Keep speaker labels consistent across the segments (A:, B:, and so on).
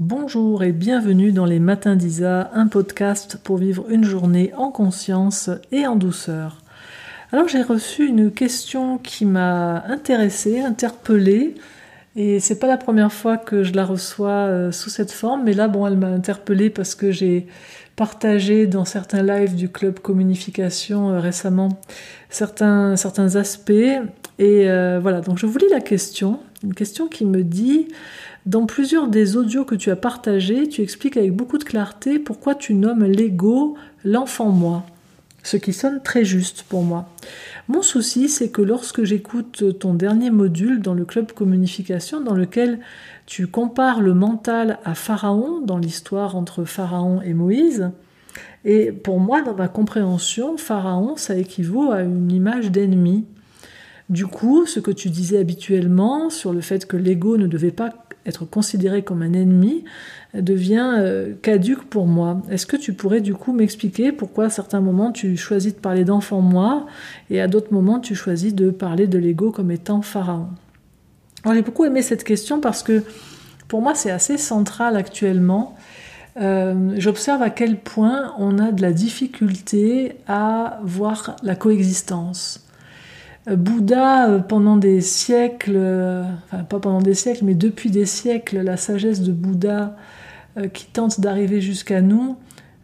A: Bonjour et bienvenue dans les Matins d'Isa, un podcast pour vivre une journée en conscience et en douceur. Alors j'ai reçu une question qui m'a intéressée, interpellée, et c'est pas la première fois que je la reçois euh, sous cette forme, mais là bon elle m'a interpellée parce que j'ai partagé dans certains lives du club communication euh, récemment certains, aspects. Et euh, voilà, donc je vous lis la question, une question qui me dit dans plusieurs des audios que tu as partagés, tu expliques avec beaucoup de clarté pourquoi tu nommes l'ego l'enfant moi, ce qui sonne très juste pour moi. Mon souci, c'est que lorsque j'écoute ton dernier module dans le club communication, dans lequel tu compares le mental à Pharaon dans l'histoire entre Pharaon et Moïse, et pour moi, dans ma compréhension, Pharaon, ça équivaut à une image d'ennemi. Du coup, ce que tu disais habituellement sur le fait que l'ego ne devait pas être considéré comme un ennemi devient euh, caduque pour moi. Est-ce que tu pourrais du coup m'expliquer pourquoi à certains moments tu choisis de parler d'enfant moi et à d'autres moments tu choisis de parler de l'ego comme étant pharaon? J'ai beaucoup aimé cette question parce que pour moi c'est assez central actuellement. Euh, j'observe à quel point on a de la difficulté à voir la coexistence. Bouddha, euh, pendant des siècles, euh, enfin pas pendant des siècles, mais depuis des siècles, la sagesse de Bouddha euh, qui tente d'arriver jusqu'à nous,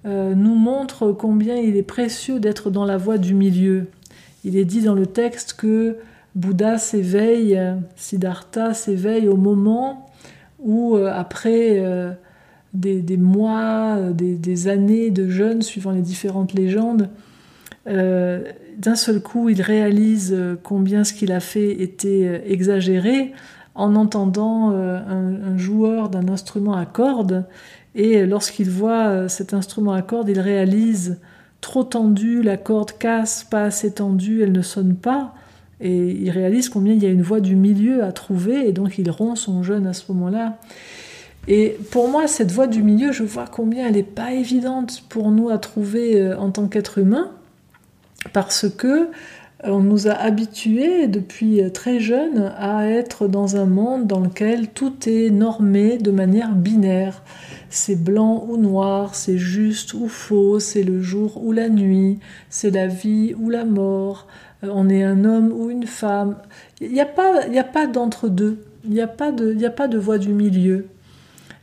A: nous montre combien il est précieux d'être dans la voie du milieu. Il est dit dans le texte que Bouddha s'éveille, Siddhartha s'éveille au moment où, après des, mois, des, années de jeûne, suivant les différentes légendes, d'un seul coup, il réalise euh, combien ce qu'il a fait était euh, exagéré en entendant euh, un, joueur d'un instrument à cordes. Et lorsqu'il voit cet instrument à cordes, il réalise trop tendu, la corde casse, pas assez tendue, elle ne sonne pas. Et il réalise combien il y a une voie du milieu à trouver, et donc il rompt son jeûne à ce moment-là. Et pour moi, cette voie du milieu, je vois combien elle n'est pas évidente pour nous à trouver en tant qu'être humain parce que euh, on nous a habitués depuis très jeune à être dans un monde dans lequel tout est normé de manière binaire. C'est blanc ou noir, c'est juste ou faux, c'est le jour ou la nuit, c'est la vie ou la mort, euh, on est un homme ou une femme. Il n'y a pas, pas d'entre-deux, il n'y a, pas de, a pas de voie du milieu.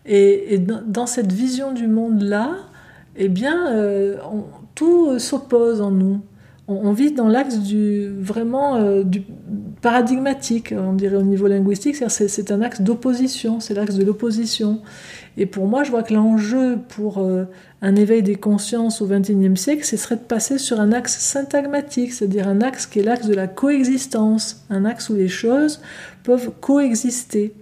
A: Et, dans cette vision du monde-là, eh bien, euh, tout s'oppose en nous on, vit dans l'axe du vraiment euh, du paradigmatique, on dirait au niveau linguistique, c'est un axe d'opposition, c'est l'axe de l'opposition. Et pour moi, je vois que l'enjeu pour euh, un éveil des consciences au XXIe siècle, ce serait de passer sur un axe syntagmatique, c'est-à-dire un axe qui est l'axe de la coexistence, un axe où les choses peuvent coexister.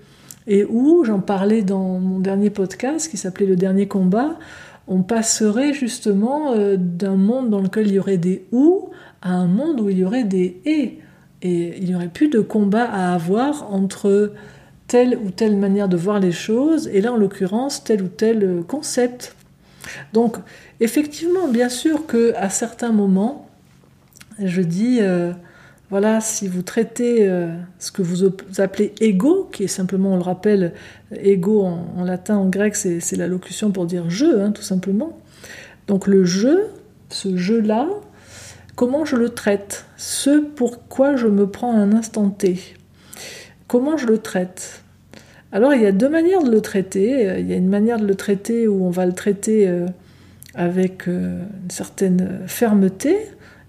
A: Et où, j'en parlais dans mon dernier podcast qui s'appelait Le dernier combat, on passerait justement euh, d'un monde dans lequel il y aurait des ou à un monde où il y aurait des et. Et il n'y aurait plus de combat à avoir entre telle ou telle manière de voir les choses, et là en l'occurrence tel ou tel euh, concept. Donc effectivement, bien sûr que à certains moments, je dis euh, voilà, si vous traitez euh, ce que vous appelez ego, qui est simplement, on le rappelle, ego en, latin, en grec, c'est la locution pour dire je, hein, tout simplement. Donc le je, ce jeu-là, comment je le traite? Ce pourquoi je me prends un instant T. Comment je le traite? Alors il y a deux manières de le traiter. Il y a une manière de le traiter où on va le traiter euh, avec euh, une certaine fermeté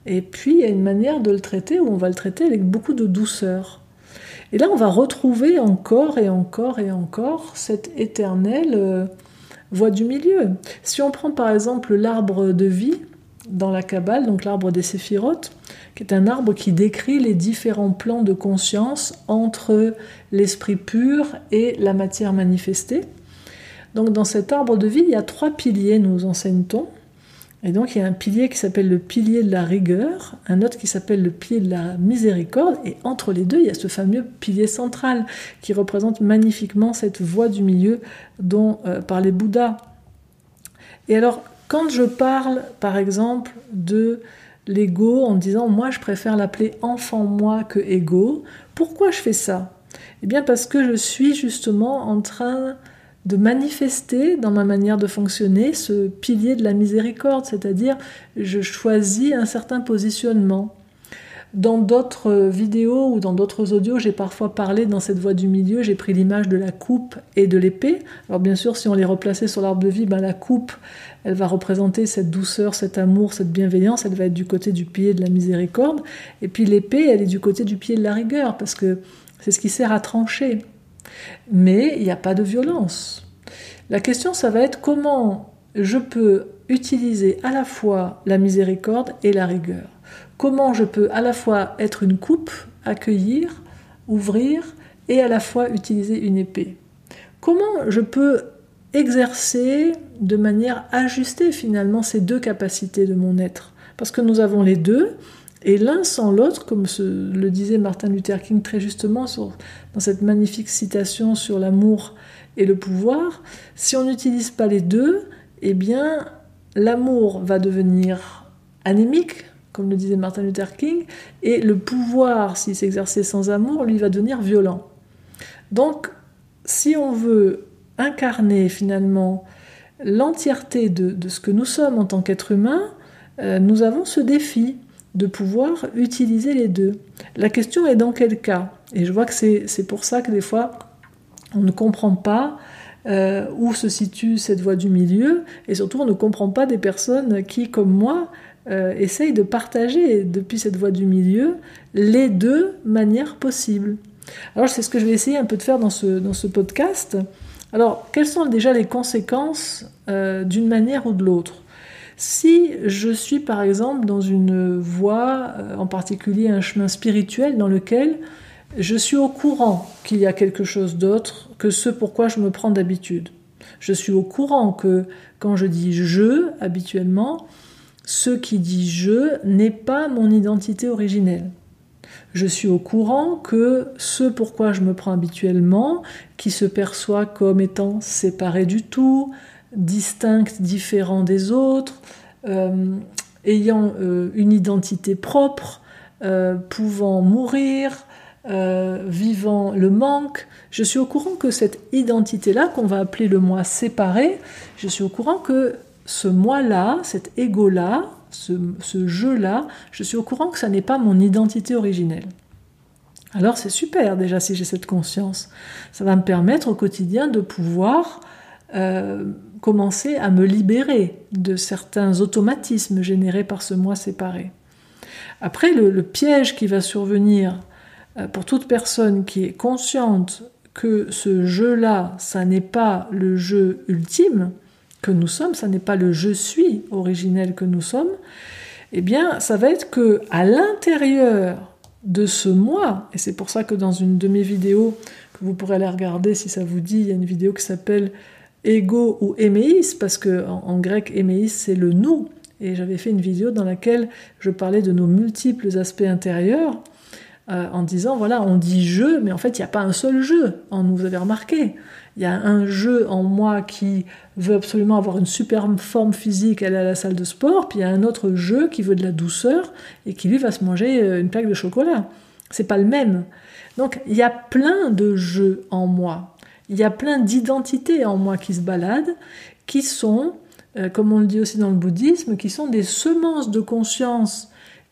A: et puis, il y a une manière de le traiter où on va le traiter avec beaucoup de douceur. Et là, on va retrouver encore et encore et encore cette éternelle euh, voie du milieu. Si on prend par exemple l'arbre de vie dans la Kabbale, donc l'arbre des séphirotes, qui est un arbre qui décrit les différents plans de conscience entre l'esprit pur et la matière manifestée. Donc dans cet arbre de vie, il y a trois piliers, nous enseigne-t-on. Et donc il y a un pilier qui s'appelle le pilier de la rigueur, un autre qui s'appelle le pilier de la miséricorde, et entre les deux, il y a ce fameux pilier central qui représente magnifiquement cette voie du milieu dont euh, parlait Bouddha. Et alors, quand je parle, par exemple, de l'ego en disant moi je préfère l'appeler enfant moi que ego, pourquoi je fais ça? Eh bien parce que je suis justement en train de manifester dans ma manière de fonctionner ce pilier de la miséricorde, c'est-à-dire je choisis un certain positionnement. Dans d'autres vidéos ou dans d'autres audios, j'ai parfois parlé dans cette voie du milieu, j'ai pris l'image de la coupe et de l'épée. Alors bien sûr, si on les replaçait sur l'arbre de vie, ben la coupe, elle va représenter cette douceur, cet amour, cette bienveillance, elle va être du côté du pied de la miséricorde. Et puis l'épée, elle est du côté du pied de la rigueur, parce que c'est ce qui sert à trancher. Mais il n'y a pas de violence. La question, ça va être comment je peux utiliser à la fois la miséricorde et la rigueur comment je peux à la fois être une coupe, accueillir, ouvrir, et à la fois utiliser une épée. Comment je peux exercer de manière ajustée finalement ces deux capacités de mon être? Parce que nous avons les deux, et l'un sans l'autre, comme le disait Martin Luther King très justement dans cette magnifique citation sur l'amour et le pouvoir, si on n'utilise pas les deux, eh bien l'amour va devenir anémique, comme le disait Martin Luther King, et le pouvoir, s'il s'exerçait sans amour, lui va devenir violent. Donc, si on veut incarner finalement l'entièreté de, ce que nous sommes en tant qu'être humain, euh, nous avons ce défi de pouvoir utiliser les deux. La question est dans quel cas? Et je vois que c'est pour ça que des fois, on ne comprend pas euh, où se situe cette voie du milieu, et surtout on ne comprend pas des personnes qui, comme moi, euh, essaye de partager depuis cette voie du milieu les deux manières possibles. Alors c'est ce que je vais essayer un peu de faire dans ce, dans ce podcast. Alors quelles sont déjà les conséquences euh, d'une manière ou de l'autre? Si je suis par exemple dans une voie, euh, en particulier un chemin spirituel dans lequel je suis au courant qu'il y a quelque chose d'autre que ce pourquoi je me prends d'habitude. Je suis au courant que quand je dis je habituellement, ce qui dit je n'est pas mon identité originelle. Je suis au courant que ce pourquoi je me prends habituellement, qui se perçoit comme étant séparé du tout, distinct, différent des autres, euh, ayant euh, une identité propre, euh, pouvant mourir, vivant le manque, je suis au courant que cette identité-là, qu'on va appeler le moi séparé, je suis au courant que ce moi-là, cet ego-là, ce, jeu-là, je suis au courant que ça n'est pas mon identité originelle. Alors c'est super déjà si j'ai cette conscience. Ça va me permettre au quotidien de pouvoir commencer à me libérer de certains automatismes générés par ce moi séparé. Après, le, piège qui va survenir euh, pour toute personne qui est consciente que ce jeu-là, ça n'est pas le jeu ultime, que nous sommes, ça n'est pas le je suis originel que nous sommes, eh bien, ça va être que à l'intérieur de ce moi, et c'est pour ça que dans une de mes vidéos, que vous pourrez aller regarder si ça vous dit, il y a une vidéo qui s'appelle Ego ou Emeis, parce que en, grec, Emeis, c'est le nous. Et j'avais fait une vidéo dans laquelle je parlais de nos multiples aspects intérieurs, euh, en disant, voilà, on dit je, mais en fait, il n'y a pas un seul je en vous avez remarqué. Il y a un jeu en moi qui veut absolument avoir une superbe forme physique, aller à la salle de sport, puis il y a un autre jeu qui veut de la douceur et qui lui va se manger euh, une plaque de chocolat. C'est pas le même. Donc il y a plein de jeux en moi. Il y a plein d'identités en moi qui se baladent, qui sont, euh, comme on le dit aussi dans le bouddhisme, qui sont des semences de conscience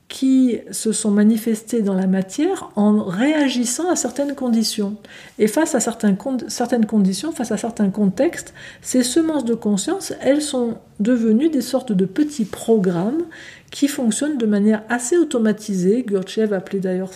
A: qui se sont manifestés dans la matière en réagissant à certaines conditions. Et face à certaines conditions, face à certains contextes, ces semences de conscience, elles sont devenues des sortes de petits programmes qui fonctionnent de manière assez automatisée. Gurdjieff appelait d'ailleurs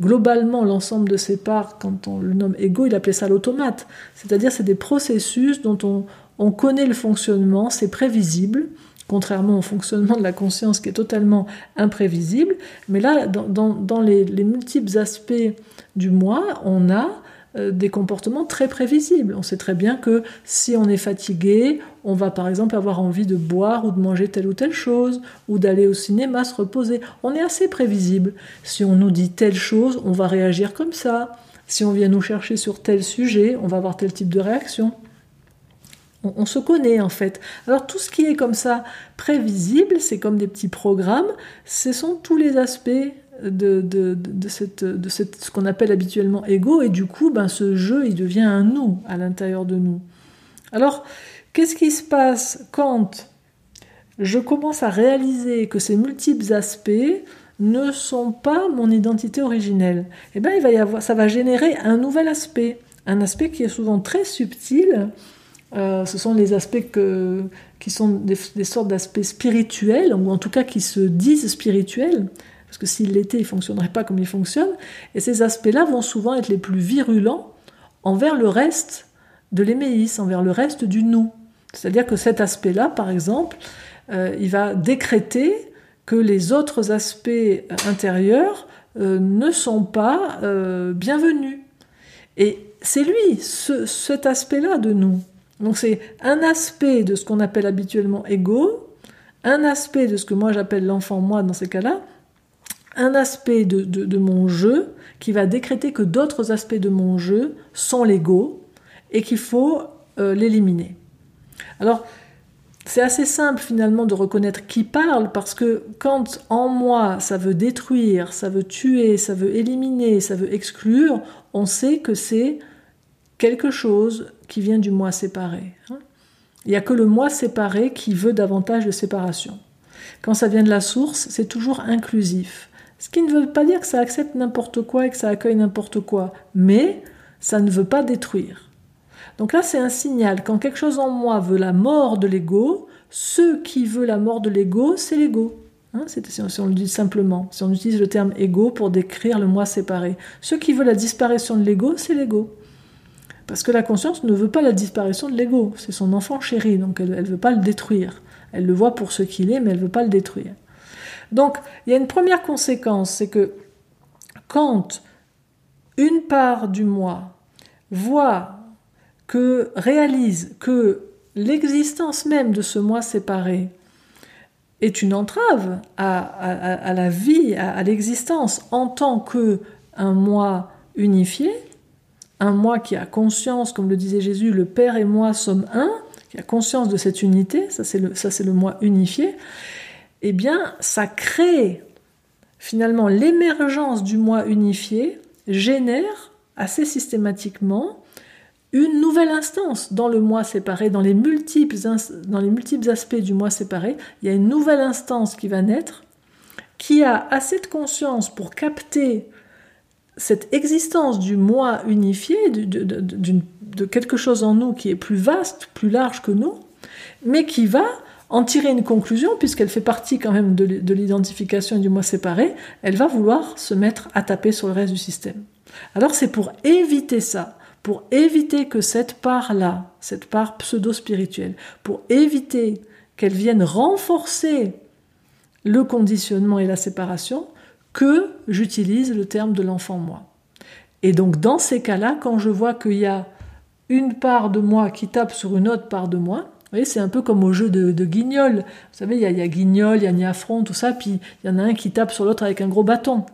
A: globalement l'ensemble de ces parts, quand on le nomme ego, il appelait ça l'automate. C'est-à-dire c'est des processus dont on, on connaît le fonctionnement, c'est prévisible, contrairement au fonctionnement de la conscience qui est totalement imprévisible. Mais là, dans, les, multiples aspects du moi, on a des comportements très prévisibles. On sait très bien que si on est fatigué, on va par exemple avoir envie de boire ou de manger telle ou telle chose, ou d'aller au cinéma se reposer. On est assez prévisible. Si on nous dit telle chose, on va réagir comme ça. Si on vient nous chercher sur tel sujet, on va avoir tel type de réaction. On, se connaît en fait. Alors tout ce qui est comme ça prévisible, c'est comme des petits programmes, ce sont tous les aspects de, de, cette, de ce qu'on appelle habituellement ego, et du coup, ben, ce jeu, il devient un nous à l'intérieur de nous. Alors, qu'est-ce qui se passe quand je commence à réaliser que ces multiples aspects ne sont pas mon identité originelle? Eh bien, ça va générer un nouvel aspect, un aspect qui est souvent très subtil. Euh, ce sont les aspects qui sont des, des sortes d'aspects spirituels, ou en tout cas qui se disent spirituels, parce que s'ils l'étaient, ils ne fonctionneraient pas comme ils fonctionnent. Et ces aspects-là vont souvent être les plus virulents envers le reste de l'éméis, envers le reste du nous. C'est-à-dire que cet aspect-là, par exemple, euh, il va décréter que les autres aspects intérieurs euh, ne sont pas euh, bienvenus. Et c'est lui, cet aspect-là de nous. Donc c'est un aspect de ce qu'on appelle habituellement ego, un aspect de ce que moi j'appelle l'enfant moi dans ces cas-là, un aspect de, mon jeu qui va décréter que d'autres aspects de mon jeu sont l'ego et qu'il faut euh, l'éliminer. Alors, c'est assez simple finalement de reconnaître qui parle parce que quand en moi ça veut détruire, ça veut tuer, ça veut éliminer, ça veut exclure, on sait que c'est quelque chose qui vient du moi séparé. Hein. Il n'y a que le moi séparé qui veut davantage de séparation. Quand ça vient de la source, c'est toujours inclusif. Ce qui ne veut pas dire que ça accepte n'importe quoi et que ça accueille n'importe quoi, mais ça ne veut pas détruire. Donc là, c'est un signal. Quand quelque chose en moi veut la mort de l'ego, ce qui veut la mort de l'ego, c'est l'ego. Hein, si on le dit simplement, si on utilise le terme ego pour décrire le moi séparé. Ce qui veut la disparition de l'ego, c'est l'ego. Parce que la conscience ne veut pas la disparition de l'ego. C'est son enfant chéri, donc elle ne veut pas le détruire. Elle le voit pour ce qu'il est, mais elle ne veut pas le détruire. Donc, il y a une première conséquence, c'est que quand une part du moi voit que, réalise que l'existence même de ce moi séparé est une entrave à, la vie, à, l'existence en tant que un moi unifié, un moi qui a conscience, comme le disait Jésus, le Père et moi sommes un, qui a conscience de cette unité, ça c'est le, le moi unifié, eh bien, ça crée finalement l'émergence du moi unifié, génère assez systématiquement une nouvelle instance dans le moi séparé, dans les multiples, aspects du moi séparé, il y a une nouvelle instance qui va naître, qui a assez de conscience pour capter cette existence du moi unifié, de, quelque chose en nous qui est plus vaste, plus large que nous, mais qui va en tirer une conclusion, puisqu'elle fait partie quand même de l'identification du moi séparé, elle va vouloir se mettre à taper sur le reste du système. Alors c'est pour éviter ça, pour éviter que cette part-là, cette part pseudo-spirituelle, pour éviter qu'elle vienne renforcer le conditionnement et la séparation, que j'utilise le terme de l'enfant moi. Et donc dans ces cas-là, quand je vois qu'il y a une part de moi qui tape sur une autre part de moi, c'est un peu comme au jeu de, guignol. Vous savez, il y, a, guignol, il y a niafron, tout ça, puis il y en a un qui tape sur l'autre avec un gros bâton.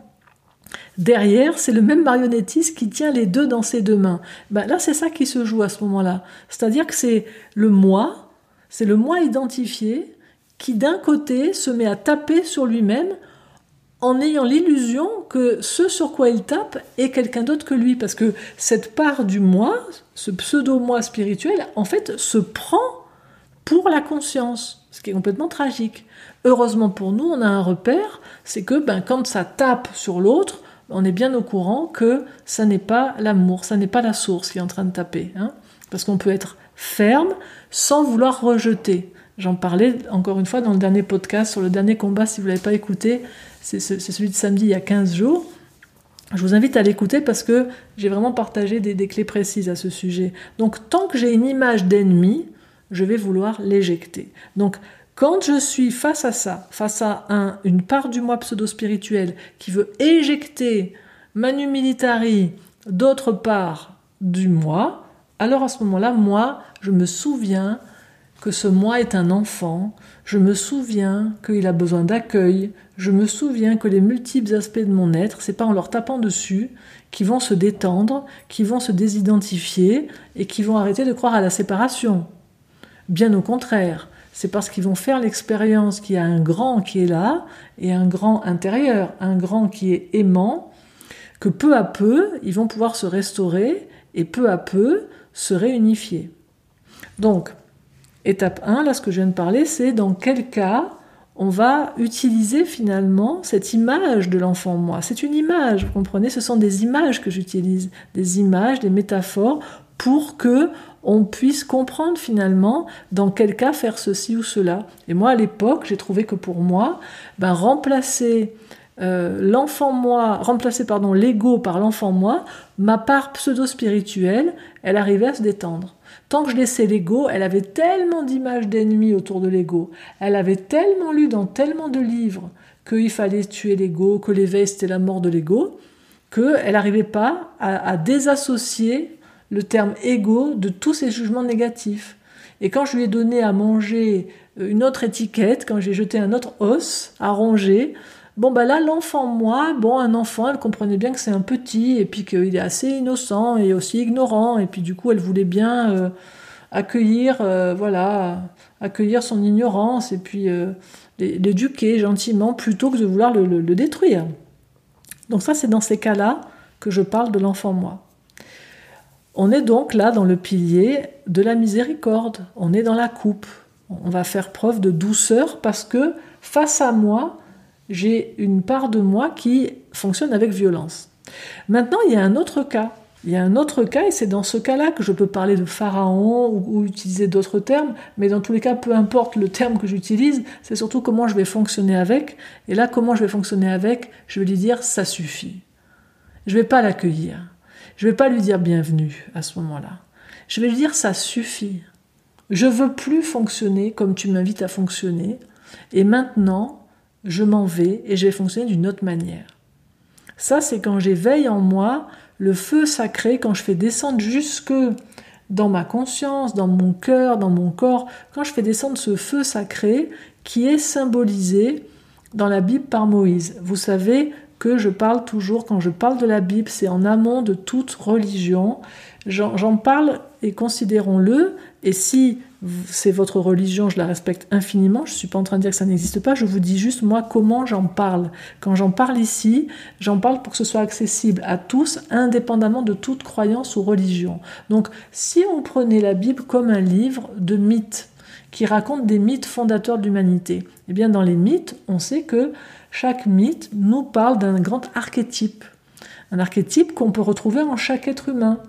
A: Derrière, c'est le même marionnettiste qui tient les deux dans ses deux mains. Ben là, c'est ça qui se joue à ce moment-là. C'est-à-dire que c'est le moi, c'est le moi identifié qui d'un côté se met à taper sur lui-même en ayant l'illusion que ce sur quoi il tape est quelqu'un d'autre que lui, parce que cette part du moi, ce pseudo-moi spirituel, en fait, se prend pour la conscience, ce qui est complètement tragique. Heureusement pour nous, on a un repère, c'est que ben, quand ça tape sur l'autre, on est bien au courant que ça n'est pas l'amour, ça n'est pas la source qui est en train de taper. Hein. parce qu'on peut être ferme sans vouloir rejeter. J'en parlais encore une fois dans le dernier podcast sur le dernier combat, si vous ne l'avez pas écouté, c'est celui de samedi il y a 15 jours. Je vous invite à l'écouter parce que j'ai vraiment partagé des, des, clés précises à ce sujet. Donc tant que j'ai une image d'ennemi, je vais vouloir l'éjecter. Donc, quand je suis face à ça, face à un, une part du moi pseudo-spirituel qui veut éjecter manu militari d'autre part du moi, alors à ce moment-là, moi, je me souviens que ce moi est un enfant, je me souviens qu'il a besoin d'accueil, je me souviens que les multiples aspects de mon être, c'est pas en leur tapant dessus qui vont se détendre, qui vont se désidentifier et qui vont arrêter de croire à la séparation. Bien au contraire, c'est parce qu'ils vont faire l'expérience qu'il y a un grand qui est là et un grand intérieur, un grand qui est aimant, que peu à peu, ils vont pouvoir se restaurer et peu à peu se réunifier. Donc, étape 1, là ce que je viens de parler, c'est dans quel cas on va utiliser finalement cette image de l'enfant moi. C'est une image, vous comprenez? Ce sont des images que j'utilise, des images, des métaphores pour que on puisse comprendre finalement dans quel cas faire ceci ou cela. Et moi, à l'époque, j'ai trouvé que pour moi, ben, remplacer euh, l'enfant moi, remplacer pardon l'ego par l'enfant moi, ma part pseudo-spirituelle, elle arrivait à se détendre. Tant que je laissais l'ego, elle avait tellement d'images d'ennemis autour de l'ego, elle avait tellement lu dans tellement de livres qu'il fallait tuer l'ego, que l'éveil c'était la mort de l'ego, qu'elle n'arrivait pas à, désassocier le terme ego de tous ces jugements négatifs. Et quand je lui ai donné à manger une autre étiquette, quand j'ai jeté un autre os à ronger, Bon, bah là, l'enfant, moi, bon, un enfant, elle comprenait bien que c'est un petit, et puis qu'il est assez innocent et aussi ignorant, et puis du coup, elle voulait bien euh, accueillir, euh, voilà, accueillir son ignorance, et puis euh, l'éduquer gentiment, plutôt que de vouloir le, le détruire. Donc ça, c'est dans ces cas-là que je parle de l'enfant, moi. On est donc là dans le pilier de la miséricorde, on est dans la coupe. On va faire preuve de douceur parce que face à moi, j'ai une part de moi qui fonctionne avec violence. Maintenant, il y a un autre cas. Il y a un autre cas, et c'est dans ce cas-là que je peux parler de pharaon ou, utiliser d'autres termes, mais dans tous les cas, peu importe le terme que j'utilise, c'est surtout comment je vais fonctionner avec. Et là, comment je vais fonctionner avec, je vais lui dire ça suffit. Je ne vais pas l'accueillir. Je ne vais pas lui dire bienvenue à ce moment-là. Je vais lui dire ça suffit. Je veux plus fonctionner comme tu m'invites à fonctionner. Et maintenant, je m'en vais et je vais fonctionner d'une autre manière. Ça, c'est quand j'éveille en moi le feu sacré, quand je fais descendre jusque dans ma conscience, dans mon cœur, dans mon corps, quand je fais descendre ce feu sacré qui est symbolisé dans la Bible par Moïse. Vous savez que je parle toujours, quand je parle de la Bible, c'est en amont de toute religion. J'en parle et considérons-le, et si c'est votre religion, je la respecte infiniment, je ne suis pas en train de dire que ça n'existe pas, je vous dis juste moi comment j'en parle. Quand j'en parle ici, j'en parle pour que ce soit accessible à tous, indépendamment de toute croyance ou religion. Donc si on prenait la Bible comme un livre de mythes, qui raconte des mythes fondateurs de l'humanité, eh bien dans les mythes, on sait que chaque mythe nous parle d'un grand archétype un archétype qu'on peut retrouver en chaque être humain.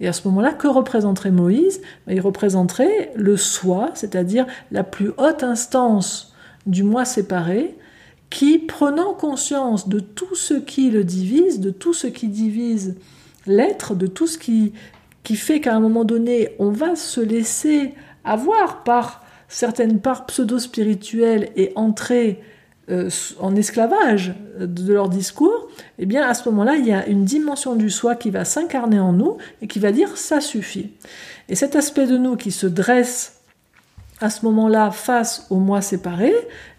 A: Et à ce moment-là, que représenterait Moïse? Ben, Il représenterait le soi, c'est-à-dire la plus haute instance du moi séparé, qui, prenant conscience de tout ce qui le divise, de tout ce qui divise l'être, de tout ce qui, qui fait qu'à un moment donné, on va se laisser avoir par certaines parts pseudo-spirituelles et entrer en esclavage de leur discours, eh bien à ce moment-là, il y a une dimension du soi qui va s'incarner en nous et qui va dire ça suffit. Et cet aspect de nous qui se dresse à ce moment-là face au moi séparé,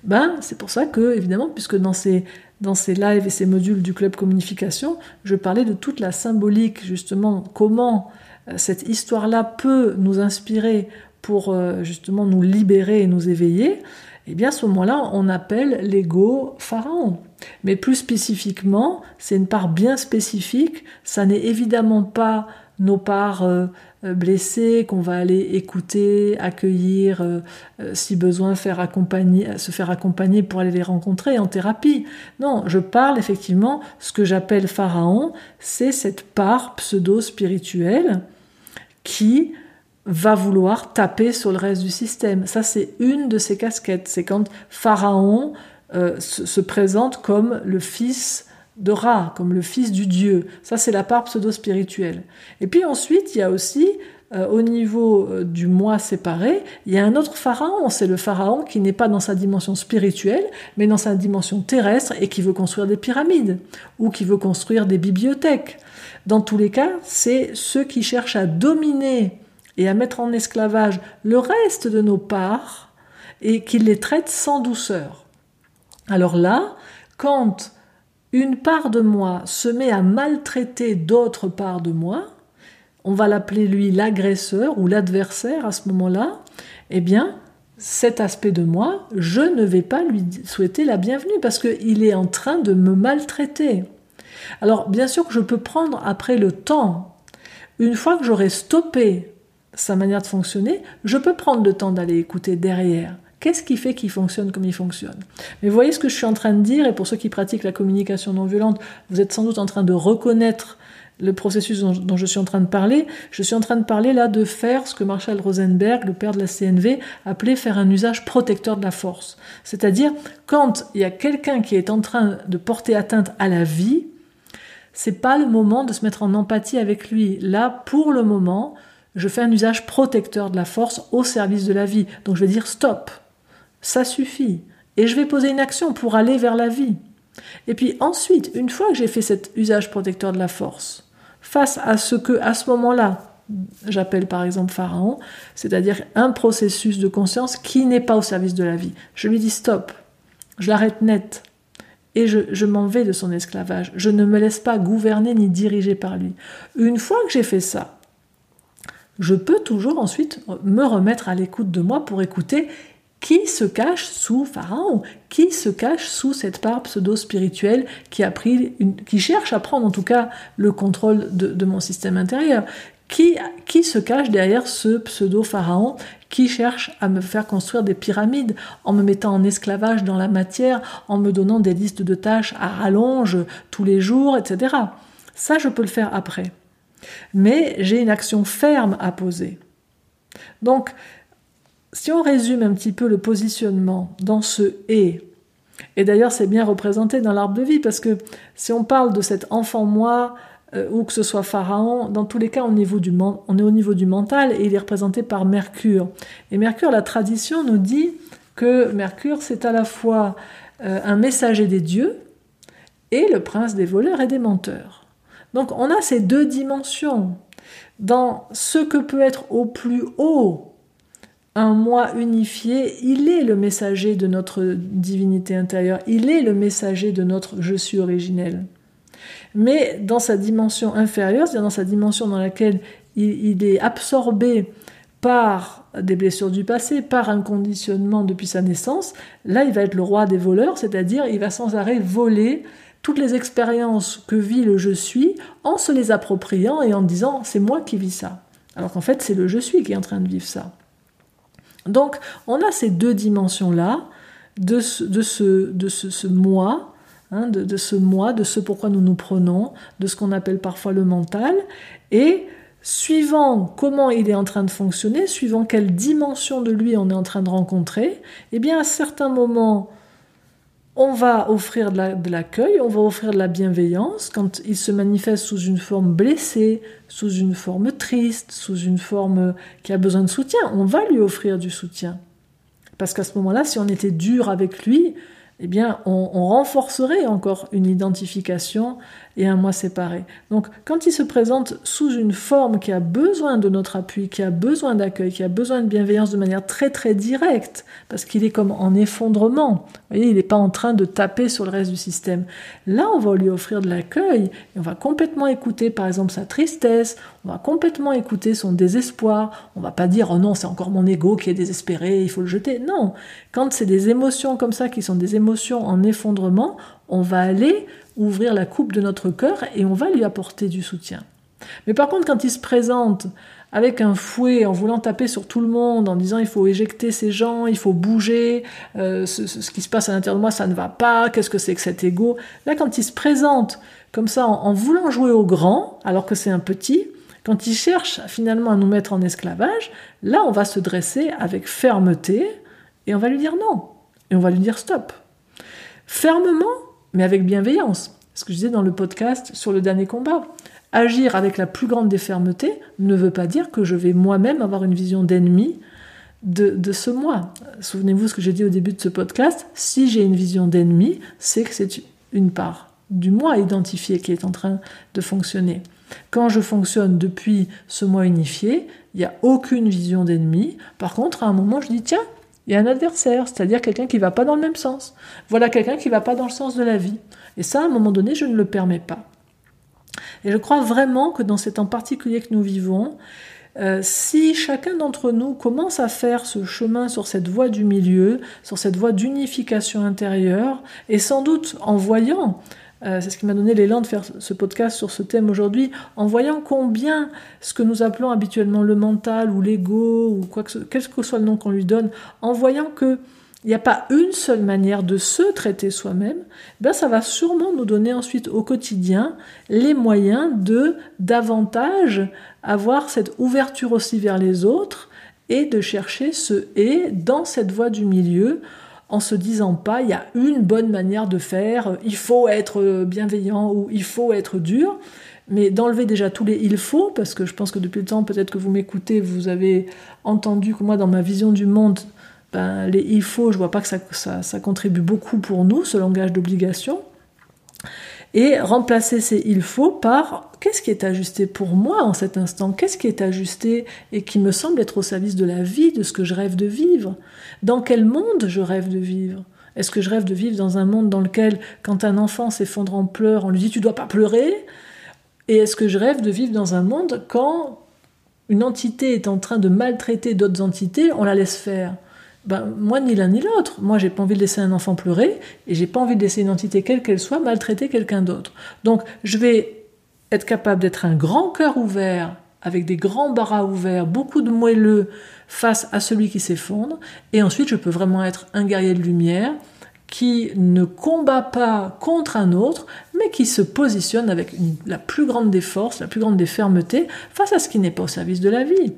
A: ben c'est pour ça que évidemment, puisque dans ces dans ces lives et ces modules du club communication, je parlais de toute la symbolique justement comment euh, cette histoire-là peut nous inspirer pour euh, justement nous libérer et nous éveiller eh bien à ce moment-là, on appelle l'ego pharaon. Mais plus spécifiquement, c'est une part bien spécifique, ça n'est évidemment pas nos parts euh, euh, blessées qu'on va aller écouter, accueillir, euh, si besoin faire accompagner, se faire accompagner pour aller les rencontrer en thérapie. Non, je parle effectivement, ce que j'appelle pharaon, c'est cette part pseudo-spirituelle qui va vouloir taper sur le reste du système. Ça, c'est une de ses casquettes. C'est quand Pharaon euh, se, présente comme le fils de Ra, comme le fils du dieu. Ça, c'est la part pseudo-spirituelle. Et puis ensuite, il y a aussi, euh, au niveau euh, du moi séparé, il y a un autre pharaon. C'est le pharaon qui n'est pas dans sa dimension spirituelle, mais dans sa dimension terrestre et qui veut construire des pyramides ou qui veut construire des bibliothèques. Dans tous les cas, c'est ceux qui cherchent à dominer et à mettre en esclavage le reste de nos parts et qu'il les traite sans douceur. Alors là, quand une part de moi se met à maltraiter d'autres parts de moi, on va l'appeler lui l'agresseur ou l'adversaire à ce moment-là, eh bien, cet aspect de moi, je ne vais pas lui souhaiter la bienvenue parce qu'il est en train de me maltraiter. Alors, bien sûr que je peux prendre après le temps, une fois que j'aurai stoppé sa manière de fonctionner, je peux prendre le temps d'aller écouter derrière. Qu'est-ce qui fait qu'il fonctionne comme il fonctionne? Mais voyez ce que je suis en train de dire, et pour ceux qui pratiquent la communication non violente, vous êtes sans doute en train de reconnaître le processus dont, je suis en train de parler. Je suis en train de parler là de faire ce que Marshall Rosenberg, le père de la CNV, appelait faire un usage protecteur de la force. C'est-à-dire, quand il y a quelqu'un qui est en train de porter atteinte à la vie, c'est pas le moment de se mettre en empathie avec lui. Là, pour le moment, je fais un usage protecteur de la force au service de la vie. Donc je vais dire stop, ça suffit. Et je vais poser une action pour aller vers la vie. Et puis ensuite, une fois que j'ai fait cet usage protecteur de la force, face à ce que, à ce moment-là, j'appelle par exemple Pharaon, c'est-à-dire un processus de conscience qui n'est pas au service de la vie, je lui dis stop, je l'arrête net, et je, m'en vais de son esclavage. Je ne me laisse pas gouverner ni diriger par lui. Une fois que j'ai fait ça, je peux toujours ensuite me remettre à l'écoute de moi pour écouter qui se cache sous Pharaon, qui se cache sous cette part pseudo-spirituelle qui cherche à prendre en tout cas le contrôle de, mon système intérieur, qui, qui, se cache derrière ce pseudo-pharaon qui cherche à me faire construire des pyramides en me mettant en esclavage dans la matière, en me donnant des listes de tâches à rallonge tous les jours, etc. Ça, je peux le faire après. Mais j'ai une action ferme à poser. Donc, si on résume un petit peu le positionnement dans ce et, et d'ailleurs c'est bien représenté dans l'arbre de vie, parce que si on parle de cet enfant moi, euh, ou que ce soit Pharaon, dans tous les cas, on, est au niveau du mental et il est représenté par Mercure. Et Mercure, la tradition nous dit que Mercure, c'est à la fois euh, un messager des dieux et le prince des voleurs et des menteurs. Donc on a ces deux dimensions. Dans ce que peut être au plus haut un moi unifié, il est le messager de notre divinité intérieure, il est le messager de notre je suis originel mais dans sa dimension inférieure, c'est-à-dire dans sa dimension dans laquelle il, est absorbé par des blessures du passé, par un conditionnement depuis sa naissance, là il va être le roi des voleurs, c'est-à-dire il va sans arrêt voler toutes les expériences que vit le je suis en se les appropriant et en disant c'est moi qui vis ça. Alors qu'en fait c'est le je suis qui est en train de vivre ça. Donc on a ces deux dimensions-là de ce, moi Hein, de, ce moi, de ce pourquoi nous nous prenons, de ce qu'on appelle parfois le mental, et suivant comment il est en train de fonctionner, suivant quelle dimension de lui on est en train de rencontrer, eh bien à certains moments, on va offrir de l'accueil, on va offrir de la bienveillance quand il se manifeste sous une forme blessée, sous une forme triste, sous une forme qui a besoin de soutien, on va lui offrir du soutien. Parce qu'à ce moment-là, si on était dur avec lui, eh bien, on, renforcerait encore une identification et un moi séparé. Donc, quand il se présente sous une forme qui a besoin de notre appui, qui a besoin d'accueil, qui a besoin de bienveillance de manière très très directe, parce qu'il est comme en effondrement, vous voyez, il n'est pas en train de taper sur le reste du système. Là, on va lui offrir de l'accueil et on va complètement écouter, par exemple, sa tristesse, on va complètement écouter son désespoir. On va pas dire, oh non, c'est encore mon ego qui est désespéré, il faut le jeter. Non. Quand c'est des émotions comme ça, qui sont des émotions en effondrement, on va aller ouvrir la coupe de notre cœur et on va lui apporter du soutien. Mais par contre, quand il se présente avec un fouet en voulant taper sur tout le monde, en disant il faut éjecter ces gens, il faut bouger, euh, ce, qui se passe à l'intérieur de moi, ça ne va pas, qu'est-ce que c'est que cet ego? Là, quand il se présente comme ça en, en voulant jouer au grand, alors que c'est un petit, quand il cherche finalement à nous mettre en esclavage, là on va se dresser avec fermeté et on va lui dire non. Et on va lui dire stop. Fermement, mais avec bienveillance. Ce que je disais dans le podcast sur le dernier combat. Agir avec la plus grande des fermetés ne veut pas dire que je vais moi-même avoir une vision d'ennemi de, ce moi. Souvenez-vous ce que j'ai dit au début de ce podcast. Si j'ai une vision d'ennemi, c'est que c'est une part du moi identifié qui est en train de fonctionner. Quand je fonctionne depuis ce moi unifié, il n'y a aucune vision d'ennemi. Par contre, à un moment, je dis tiens, a un adversaire, c'est-à-dire quelqu'un qui ne va pas dans le même sens. Voilà quelqu'un qui ne va pas dans le sens de la vie. Et ça, à un moment donné, je ne le permets pas. Et je crois vraiment que dans cet temps particulier que nous vivons, euh, si chacun d'entre nous commence à faire ce chemin sur cette voie du milieu, sur cette voie d'unification intérieure, et sans doute en voyant euh, c'est ce qui m'a donné l'élan de faire ce podcast sur ce thème aujourd'hui, en voyant combien ce que nous appelons habituellement le mental ou l'ego ou quoi que ce, quel que soit le nom qu'on lui donne, en voyant que il n'y a pas une seule manière de se traiter soi-même, ben ça va sûrement nous donner ensuite au quotidien les moyens de davantage avoir cette ouverture aussi vers les autres et de chercher ce et dans cette voie du milieu en se disant pas il y a une bonne manière de faire, il faut être bienveillant ou il faut être dur, mais d'enlever déjà tous les il faut, parce que je pense que depuis le temps, peut-être que vous m'écoutez, vous avez entendu que moi, dans ma vision du monde, ben, les il faut, je vois pas que ça, ça contribue beaucoup pour nous, ce langage d'obligation et remplacer ces il faut par qu'est-ce qui est ajusté pour moi en cet instant, qu'est-ce qui est ajusté et qui me semble être au service de la vie, de ce que je rêve de vivre, dans quel monde je rêve de vivre? Est-ce que je rêve de vivre dans un monde dans lequel, quand un enfant s'effondre en pleurs, on lui dit tu dois pas pleurer Et est-ce que je rêve de vivre dans un monde quand une entité est en train de maltraiter d'autres entités, on la laisse faire? Ben, moi, ni l'un ni l'autre. Moi, j'ai pas envie de laisser un enfant pleurer et j'ai pas envie de laisser une entité, quelle qu'elle soit, maltraiter quelqu'un d'autre. Donc, je vais être capable d'être un grand cœur ouvert, avec des grands barras ouverts, beaucoup de moelleux face à celui qui s'effondre. Et ensuite, je peux vraiment être un guerrier de lumière qui ne combat pas contre un autre, mais qui se positionne avec la plus grande des forces, la plus grande des fermetés, face à ce qui n'est pas au service de la vie.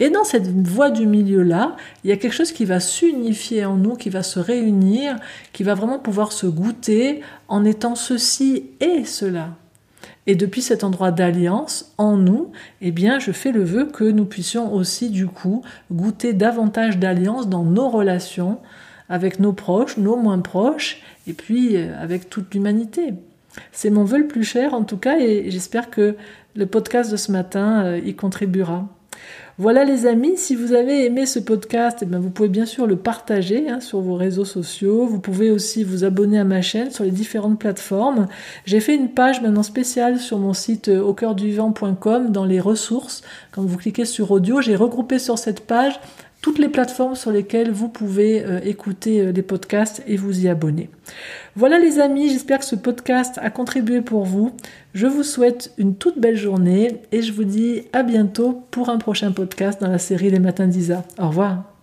A: Et dans cette voie du milieu-là, il y a quelque chose qui va s'unifier en nous, qui va se réunir, qui va vraiment pouvoir se goûter en étant ceci et cela. Et depuis cet endroit d'alliance en nous, eh bien, je fais le vœu que nous puissions aussi, du coup, goûter davantage d'alliance dans nos relations, avec nos proches, nos moins proches, et puis euh, avec toute l'humanité. C'est mon vœu le plus cher en tout cas, et j'espère que le podcast de ce matin euh, y contribuera. Voilà les amis, si vous avez aimé ce podcast, eh bien, vous pouvez bien sûr le partager hein, sur vos réseaux sociaux. Vous pouvez aussi vous abonner à ma chaîne sur les différentes plateformes. J'ai fait une page maintenant spéciale sur mon site euh, au cœur du vent.com dans les ressources. Quand vous cliquez sur audio, j'ai regroupé sur cette page toutes les plateformes sur lesquelles vous pouvez euh, écouter euh, les podcasts et vous y abonner. Voilà les amis, j'espère que ce podcast a contribué pour vous. Je vous souhaite une toute belle journée et je vous dis à bientôt pour un prochain podcast dans la série Les Matins d'Isa. Au revoir.